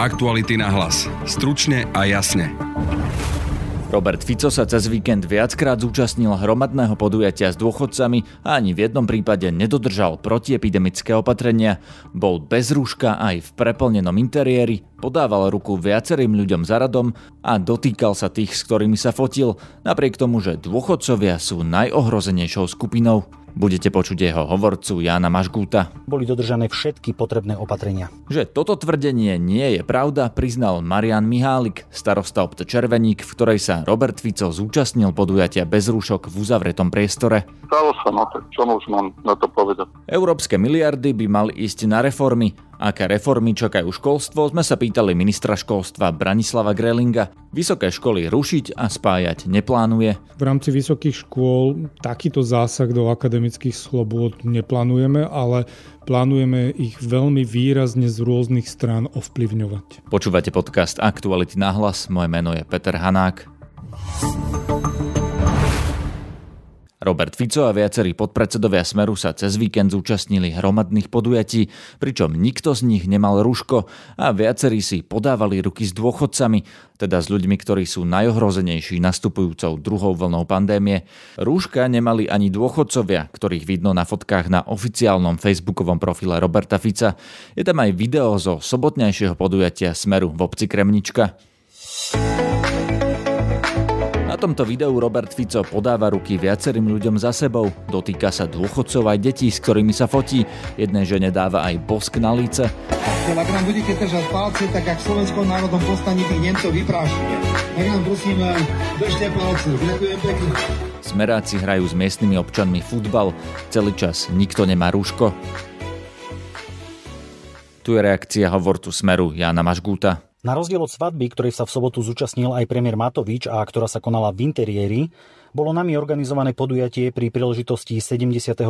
Aktuality na hlas. Stručne a jasne. Robert Fico sa cez víkend viackrát zúčastnil hromadného podujatia s dôchodcami a ani v jednom prípade nedodržal protiepidemické opatrenia. Bol bez rúška aj v preplnenom interiéri, podával ruku viacerým ľuďom za radom a dotýkal sa tých, s ktorými sa fotil, napriek tomu, že dôchodcovia sú najohrozenejšou skupinou. Budete počuť jeho hovorcu Jána Mašgúta. Boli dodržané všetky potrebné opatrenia. Že toto tvrdenie nie je pravda, priznal Marian Mihálik, starosta obce Červeník, v ktorej sa Robert Fico zúčastnil podujatia bez rúšok v uzavretom priestore. Stalo sa, no tak čo už mám na to povedať? Európske miliardy by mali ísť na reformy, Aké reformy čakajú školstvo, sme sa pýtali ministra školstva Branislava Grelinga. Vysoké školy rušiť a spájať neplánuje. V rámci vysokých škôl takýto zásah do akademických slobôd neplánujeme, ale plánujeme ich veľmi výrazne z rôznych strán ovplyvňovať. Počúvate podcast Aktuality na hlas, moje meno je Peter Hanák. Robert Fico a viacerí podpredsedovia Smeru sa cez víkend zúčastnili hromadných podujatí, pričom nikto z nich nemal rúško a viacerí si podávali ruky s dôchodcami, teda s ľuďmi, ktorí sú najohrozenejší nastupujúcou druhou vlnou pandémie. Rúška nemali ani dôchodcovia, ktorých vidno na fotkách na oficiálnom facebookovom profile Roberta Fica. Je tam aj video zo sobotnejšieho podujatia Smeru v obci Kremnička tomto videu Robert Fico podáva ruky viacerým ľuďom za sebou, dotýka sa dôchodcov aj detí, s ktorými sa fotí, jednej žene dáva aj bosk na líce. Ak nám budete držať palce, tak ak Slovenskom národom povstaní tých Nemcov vyprášite. Tak nám prosím, eh, držte palce. Ďakujem pekne. Smeráci hrajú s miestnymi občanmi futbal. Celý čas nikto nemá rúško. Tu je reakcia hovorcu Smeru Jana Mašgúta. Na rozdiel od svadby, ktorej sa v sobotu zúčastnil aj premiér Matovič a ktorá sa konala v interiéri, bolo nami organizované podujatie pri príležitosti 76.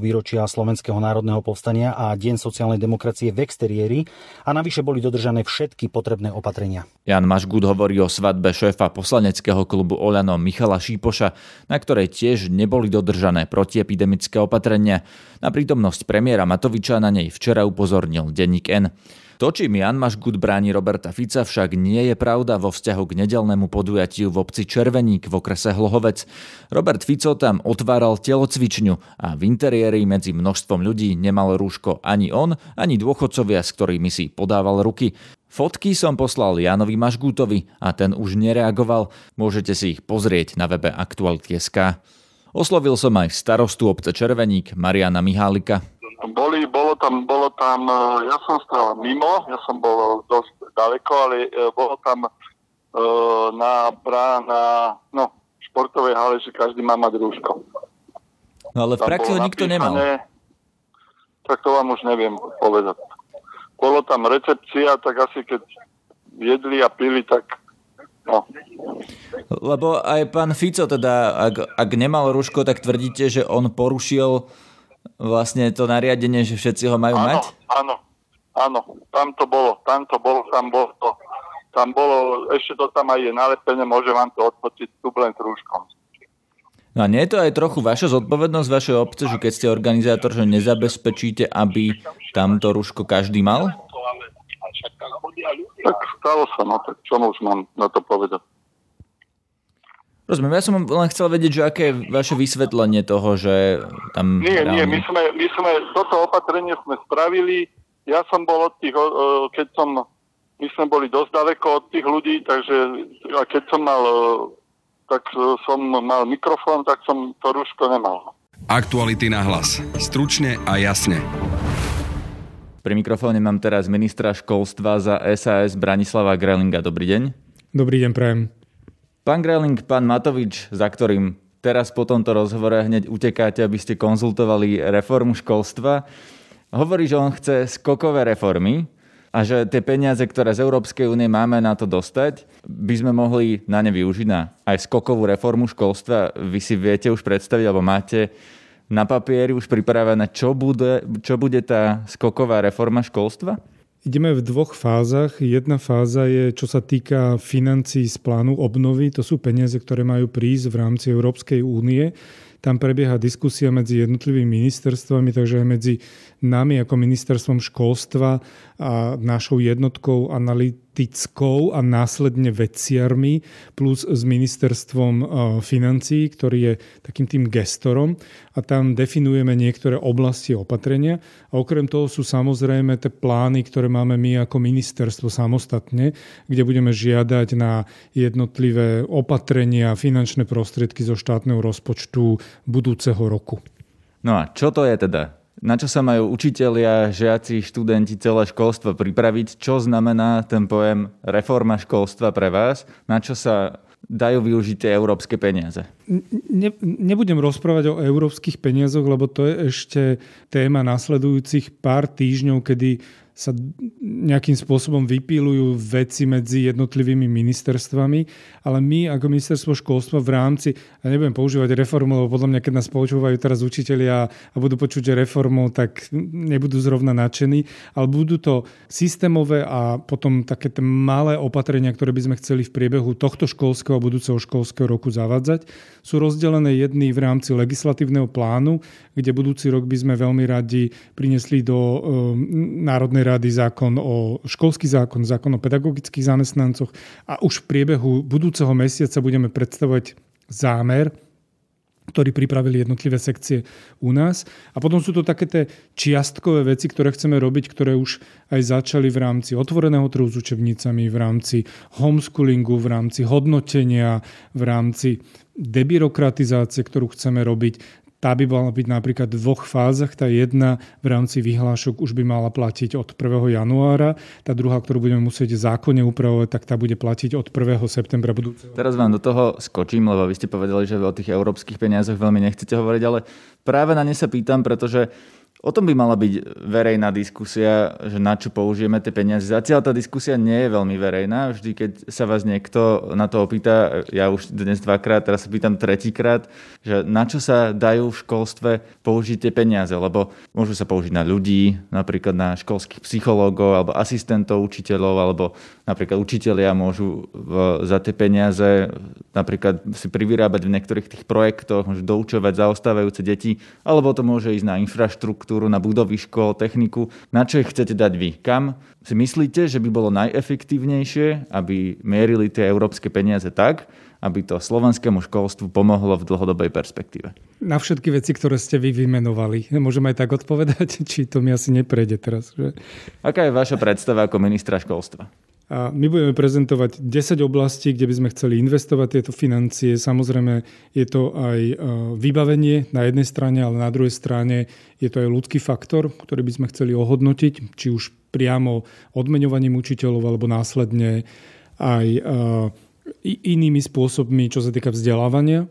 výročia Slovenského národného povstania a Deň sociálnej demokracie v exteriéri a navyše boli dodržané všetky potrebné opatrenia. Jan Mašgút hovorí o svadbe šéfa poslaneckého klubu Oľano Michala Šípoša, na ktorej tiež neboli dodržané protiepidemické opatrenia. Na prítomnosť premiéra Matoviča na nej včera upozornil denník N. To, čím Jan Mašgut bráni Roberta Fica, však nie je pravda vo vzťahu k nedelnému podujatiu v obci Červeník v okrese Hlohovec. Robert Fico tam otváral telocvičňu a v interiéri medzi množstvom ľudí nemal rúško ani on, ani dôchodcovia, s ktorými si podával ruky. Fotky som poslal Janovi Mašgútovi a ten už nereagoval. Môžete si ich pozrieť na webe Aktuality.sk. Oslovil som aj starostu obce Červeník Mariana Mihálika. Boli, bolo tam, bolo tam, e, ja som stal mimo, ja som bol dosť ďaleko, ale e, bolo tam e, na, pra, na no, športovej hale, že každý má mať rúško. No ale v praxi ho nikto nemal. Tak to vám už neviem povedať. Bolo tam recepcia, tak asi keď jedli a pili, tak no. Lebo aj pán Fico teda, ak, ak nemal rúško, tak tvrdíte, že on porušil vlastne to nariadenie, že všetci ho majú áno, mať? Áno, áno, tam to bolo, tam to bolo, tam bolo to. Tam bolo, ešte to tam aj je nalepené, môže vám to odpočiť tu len rúškom. No a nie je to aj trochu vaša zodpovednosť vašej obce, že keď ste organizátor, že nezabezpečíte, aby tamto rúško každý mal? Tak stalo sa, no tak čo už mám na to povedať. Rozumiem, ja som len chcel vedieť, že aké je vaše vysvetlenie toho, že tam... Nie, reálne... nie, my sme, my sme toto opatrenie sme spravili. Ja som bol od tých, keď som, my sme boli dosť ďaleko od tých ľudí, takže a keď som mal, tak som mal mikrofón, tak som to rúško nemal. Aktuality na hlas. Stručne a jasne. Pri mikrofóne mám teraz ministra školstva za SAS Branislava Grelinga. Dobrý deň. Dobrý deň, prajem. Pán Greling, pán Matovič, za ktorým teraz po tomto rozhovore hneď utekáte, aby ste konzultovali reformu školstva, hovorí, že on chce skokové reformy a že tie peniaze, ktoré z Európskej únie máme na to dostať, by sme mohli na ne využiť na aj skokovú reformu školstva. Vy si viete už predstaviť, alebo máte na papieri už pripravené, čo bude, čo bude tá skoková reforma školstva? Ideme v dvoch fázach. Jedna fáza je, čo sa týka financií z plánu obnovy. To sú peniaze, ktoré majú prísť v rámci Európskej únie. Tam prebieha diskusia medzi jednotlivými ministerstvami, takže aj medzi nami ako ministerstvom školstva a našou jednotkou analytickou a následne veciarmi plus s ministerstvom e, financí, ktorý je takým tým gestorom. A tam definujeme niektoré oblasti opatrenia. A okrem toho sú samozrejme tie plány, ktoré máme my ako ministerstvo samostatne, kde budeme žiadať na jednotlivé opatrenia, finančné prostriedky zo štátneho rozpočtu budúceho roku. No a čo to je teda na čo sa majú učitelia, žiaci, študenti, celé školstvo pripraviť? Čo znamená ten pojem reforma školstva pre vás? Na čo sa dajú využiť tie európske peniaze? Ne, nebudem rozprávať o európskych peniazoch, lebo to je ešte téma nasledujúcich pár týždňov, kedy sa nejakým spôsobom vypílujú veci medzi jednotlivými ministerstvami, ale my ako ministerstvo školstva v rámci, ja nebudem používať reformu, lebo podľa mňa, keď nás poučúvajú teraz učitelia a budú počuť, reformu, tak nebudú zrovna nadšení, ale budú to systémové a potom také malé opatrenia, ktoré by sme chceli v priebehu tohto školského a budúceho školského roku zavádzať. Sú rozdelené jedny v rámci legislatívneho plánu, kde budúci rok by sme veľmi radi prinesli do e, Národnej rady zákon o školský zákon, zákon o pedagogických zamestnancoch a už v priebehu budúceho mesiaca budeme predstavovať zámer, ktorý pripravili jednotlivé sekcie u nás. A potom sú to také tie čiastkové veci, ktoré chceme robiť, ktoré už aj začali v rámci otvoreného trhu s učebnicami, v rámci homeschoolingu, v rámci hodnotenia, v rámci debirokratizácie, ktorú chceme robiť. Tá by mala byť napríklad v dvoch fázach. Tá jedna v rámci vyhlášok už by mala platiť od 1. januára. Tá druhá, ktorú budeme musieť zákonne upravovať, tak tá bude platiť od 1. septembra budúceho. Teraz vám do toho skočím, lebo vy ste povedali, že o tých európskych peniazoch veľmi nechcete hovoriť, ale práve na ne sa pýtam, pretože O tom by mala byť verejná diskusia, že na čo použijeme tie peniaze. Zatiaľ tá diskusia nie je veľmi verejná. Vždy, keď sa vás niekto na to opýta, ja už dnes dvakrát, teraz sa pýtam tretíkrát, že na čo sa dajú v školstve použiť tie peniaze. Lebo môžu sa použiť na ľudí, napríklad na školských psychológov alebo asistentov učiteľov, alebo napríklad učitelia môžu za tie peniaze napríklad si privyrábať v niektorých tých projektoch, môžu doučovať zaostávajúce deti, alebo to môže ísť na infraštruktúru infraštruktúru, na budovy škôl, techniku. Na čo ich chcete dať vy? Kam si myslíte, že by bolo najefektívnejšie, aby mierili tie európske peniaze tak, aby to slovenskému školstvu pomohlo v dlhodobej perspektíve? Na všetky veci, ktoré ste vy vymenovali. Môžem aj tak odpovedať, či to mi asi neprejde teraz. Že? Aká je vaša predstava ako ministra školstva? A my budeme prezentovať 10 oblastí, kde by sme chceli investovať tieto financie. Samozrejme, je to aj e, vybavenie na jednej strane, ale na druhej strane je to aj ľudský faktor, ktorý by sme chceli ohodnotiť, či už priamo odmeňovaním učiteľov, alebo následne aj e, inými spôsobmi, čo sa týka vzdelávania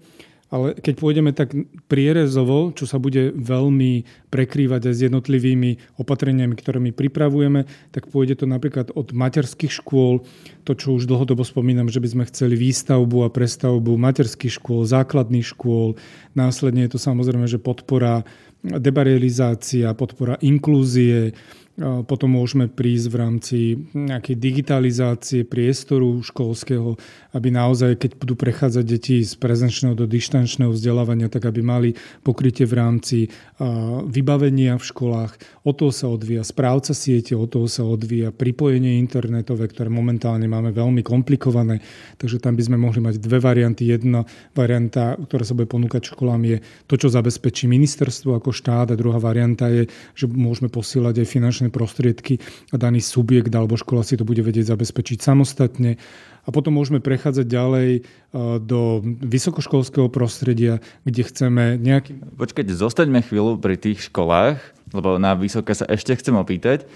ale keď pôjdeme tak prierezovo, čo sa bude veľmi prekrývať aj s jednotlivými opatreniami, ktoré my pripravujeme, tak pôjde to napríklad od materských škôl, to, čo už dlhodobo spomínam, že by sme chceli výstavbu a prestavbu materských škôl, základných škôl. Následne je to samozrejme, že podpora debarializácia, podpora inklúzie, potom môžeme prísť v rámci nejakej digitalizácie priestoru školského, aby naozaj, keď budú prechádzať deti z prezenčného do dištančného vzdelávania, tak aby mali pokrytie v rámci vybavenia v školách. O toho sa odvíja správca siete, o toho sa odvíja pripojenie internetové, ktoré momentálne máme veľmi komplikované. Takže tam by sme mohli mať dve varianty. Jedna varianta, ktorá sa bude ponúkať školám, je to, čo zabezpečí ministerstvo ako štát a druhá varianta je, že môžeme posielať aj finančné prostriedky a daný subjekt alebo škola si to bude vedieť zabezpečiť samostatne. A potom môžeme prechádzať ďalej e, do vysokoškolského prostredia, kde chceme nejaký... Počkajte, zostaňme chvíľu pri tých školách, lebo na vysoké sa ešte chcem opýtať.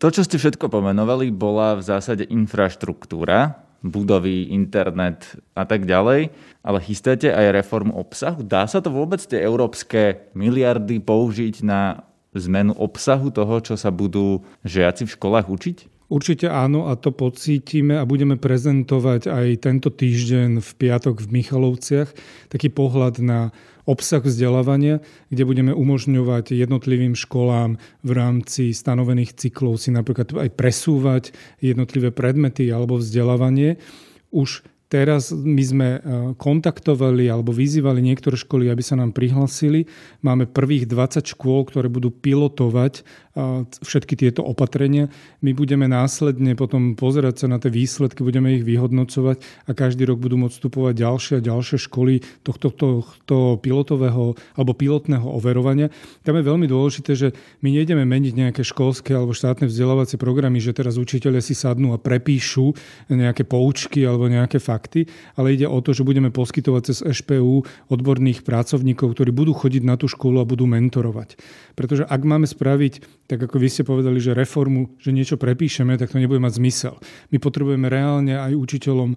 To, čo ste všetko pomenovali, bola v zásade infraštruktúra, budovy, internet a tak ďalej, ale chystáte aj reformu obsahu? Dá sa to vôbec tie európske miliardy použiť na zmenu obsahu toho, čo sa budú žiaci v školách učiť? Určite áno a to pocítime a budeme prezentovať aj tento týždeň v piatok v Michalovciach taký pohľad na obsah vzdelávania, kde budeme umožňovať jednotlivým školám v rámci stanovených cyklov si napríklad aj presúvať jednotlivé predmety alebo vzdelávanie už Teraz my sme e, kontaktovali alebo vyzývali niektoré školy, aby sa nám prihlasili. Máme prvých 20 škôl, ktoré budú pilotovať všetky tieto opatrenia. My budeme následne potom pozerať sa na tie výsledky, budeme ich vyhodnocovať a každý rok budú môcť vstupovať ďalšie a ďalšie školy tohto, tohto pilotového alebo pilotného overovania. Tam je veľmi dôležité, že my nejdeme meniť nejaké školské alebo štátne vzdelávacie programy, že teraz učiteľe si sadnú a prepíšu nejaké poučky alebo nejaké fakty, ale ide o to, že budeme poskytovať cez EŠPU odborných pracovníkov, ktorí budú chodiť na tú školu a budú mentorovať. Pretože ak máme spraviť tak ako vy ste povedali, že reformu, že niečo prepíšeme, tak to nebude mať zmysel. My potrebujeme reálne aj učiteľom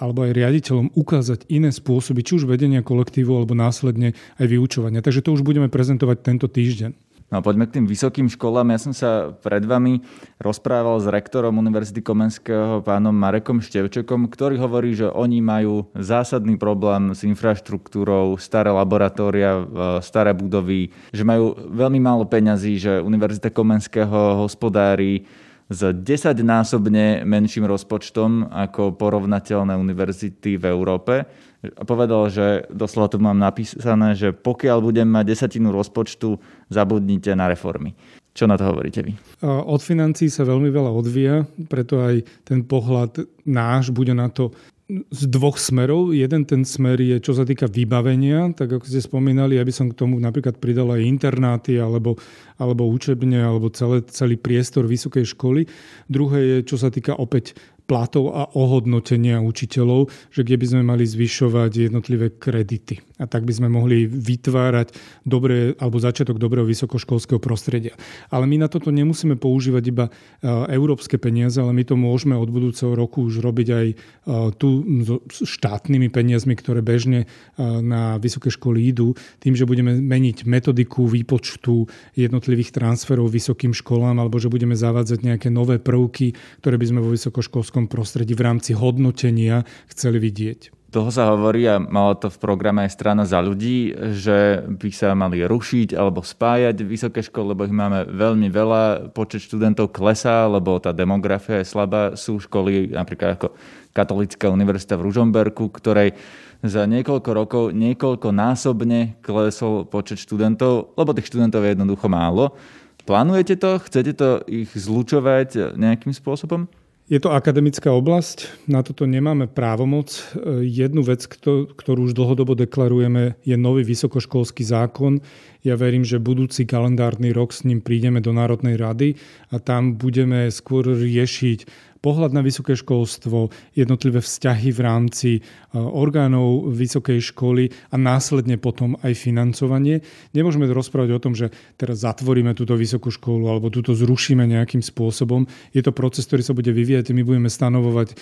alebo aj riaditeľom ukázať iné spôsoby, či už vedenia kolektívu alebo následne aj vyučovania. Takže to už budeme prezentovať tento týždeň. No poďme k tým vysokým školám. Ja som sa pred vami rozprával s rektorom Univerzity Komenského, pánom Marekom Števčekom, ktorý hovorí, že oni majú zásadný problém s infraštruktúrou, staré laboratória, staré budovy, že majú veľmi málo peňazí, že Univerzita Komenského hospodári s desaťnásobne menším rozpočtom ako porovnateľné univerzity v Európe a povedal, že doslova tu mám napísané, že pokiaľ budem mať desatinu rozpočtu, zabudnite na reformy. Čo na to hovoríte vy? Od financií sa veľmi veľa odvíja, preto aj ten pohľad náš bude na to z dvoch smerov. Jeden ten smer je, čo sa týka vybavenia, tak ako ste spomínali, aby som k tomu napríklad pridal aj internáty alebo, alebo učebne, alebo celé, celý priestor vysokej školy. Druhé je, čo sa týka opäť platov a ohodnotenia učiteľov, že kde by sme mali zvyšovať jednotlivé kredity. A tak by sme mohli vytvárať dobré, alebo začiatok dobrého vysokoškolského prostredia. Ale my na toto nemusíme používať iba e, európske peniaze, ale my to môžeme od budúceho roku už robiť aj e, tu so štátnymi peniazmi, ktoré bežne e, na vysoké školy idú, tým, že budeme meniť metodiku výpočtu jednotlivých transferov vysokým školám, alebo že budeme zavádzať nejaké nové prvky, ktoré by sme vo vysokoškolskom školskom prostredí v rámci hodnotenia chceli vidieť. Toho sa hovorí a mala to v programe aj strana za ľudí, že by sa mali rušiť alebo spájať vysoké školy, lebo ich máme veľmi veľa, počet študentov klesá, lebo tá demografia je slabá. Sú školy napríklad ako Katolická univerzita v Ružomberku, ktorej za niekoľko rokov niekoľkonásobne klesol počet študentov, lebo tých študentov je jednoducho málo. Plánujete to? Chcete to ich zlučovať nejakým spôsobom? Je to akademická oblasť, na toto nemáme právomoc. Jednu vec, ktorú už dlhodobo deklarujeme, je nový vysokoškolský zákon. Ja verím, že budúci kalendárny rok s ním prídeme do Národnej rady a tam budeme skôr riešiť pohľad na vysoké školstvo, jednotlivé vzťahy v rámci e, orgánov vysokej školy a následne potom aj financovanie. Nemôžeme rozprávať o tom, že teraz zatvoríme túto vysokú školu alebo túto zrušíme nejakým spôsobom. Je to proces, ktorý sa bude vyvíjať. My budeme stanovovať e,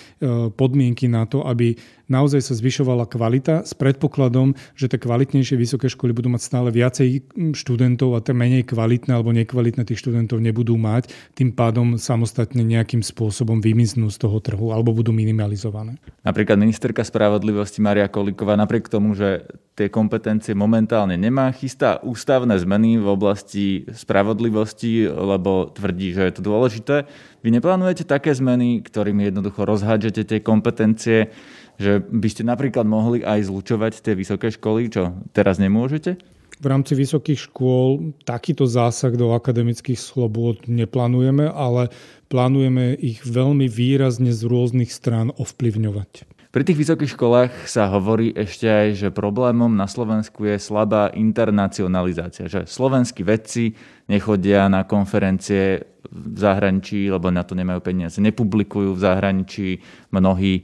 podmienky na to, aby naozaj sa zvyšovala kvalita s predpokladom, že tie kvalitnejšie vysoké školy budú mať stále viacej študentov a tie menej kvalitné alebo nekvalitné tých študentov nebudú mať. Tým pádom samostatne nejakým spôsobom vy vymiznú z toho trhu alebo budú minimalizované. Napríklad ministerka spravodlivosti Maria Kolíková napriek tomu, že tie kompetencie momentálne nemá, chystá ústavné zmeny v oblasti spravodlivosti, lebo tvrdí, že je to dôležité. Vy neplánujete také zmeny, ktorými jednoducho rozhádžete tie kompetencie, že by ste napríklad mohli aj zlučovať tie vysoké školy, čo teraz nemôžete? V rámci vysokých škôl takýto zásah do akademických slobôd neplánujeme, ale plánujeme ich veľmi výrazne z rôznych strán ovplyvňovať. Pri tých vysokých školách sa hovorí ešte aj, že problémom na Slovensku je slabá internacionalizácia, že slovenskí vedci nechodia na konferencie v zahraničí, lebo na to nemajú peniaze, nepublikujú v zahraničí mnohí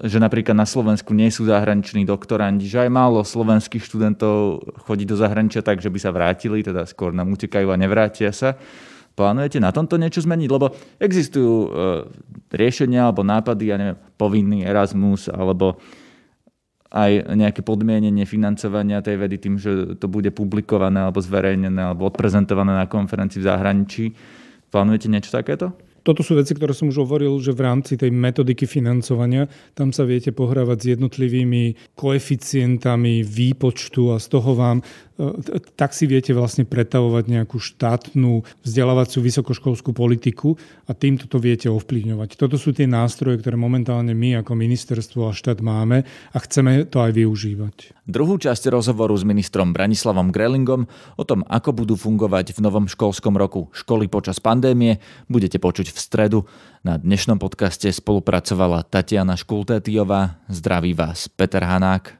že napríklad na Slovensku nie sú zahraniční doktorandi, že aj málo slovenských študentov chodí do zahraničia tak, že by sa vrátili, teda skôr nám utekajú a nevrátia sa. Plánujete na tomto niečo zmeniť? Lebo existujú e, riešenia alebo nápady, ja neviem, povinný Erasmus alebo aj nejaké podmienenie financovania tej vedy tým, že to bude publikované alebo zverejnené alebo odprezentované na konferencii v zahraničí. Plánujete niečo takéto? Toto sú veci, ktoré som už hovoril, že v rámci tej metodiky financovania tam sa viete pohrávať s jednotlivými koeficientami výpočtu a z toho vám tak si viete vlastne pretavovať nejakú štátnu vzdelávaciu vysokoškolskú politiku a týmto to viete ovplyvňovať. Toto sú tie nástroje, ktoré momentálne my ako ministerstvo a štát máme a chceme to aj využívať. Druhú časť rozhovoru s ministrom Branislavom Grelingom o tom, ako budú fungovať v novom školskom roku školy počas pandémie, budete počuť v stredu. Na dnešnom podcaste spolupracovala Tatiana Škultétiová. Zdraví vás Peter Hanák.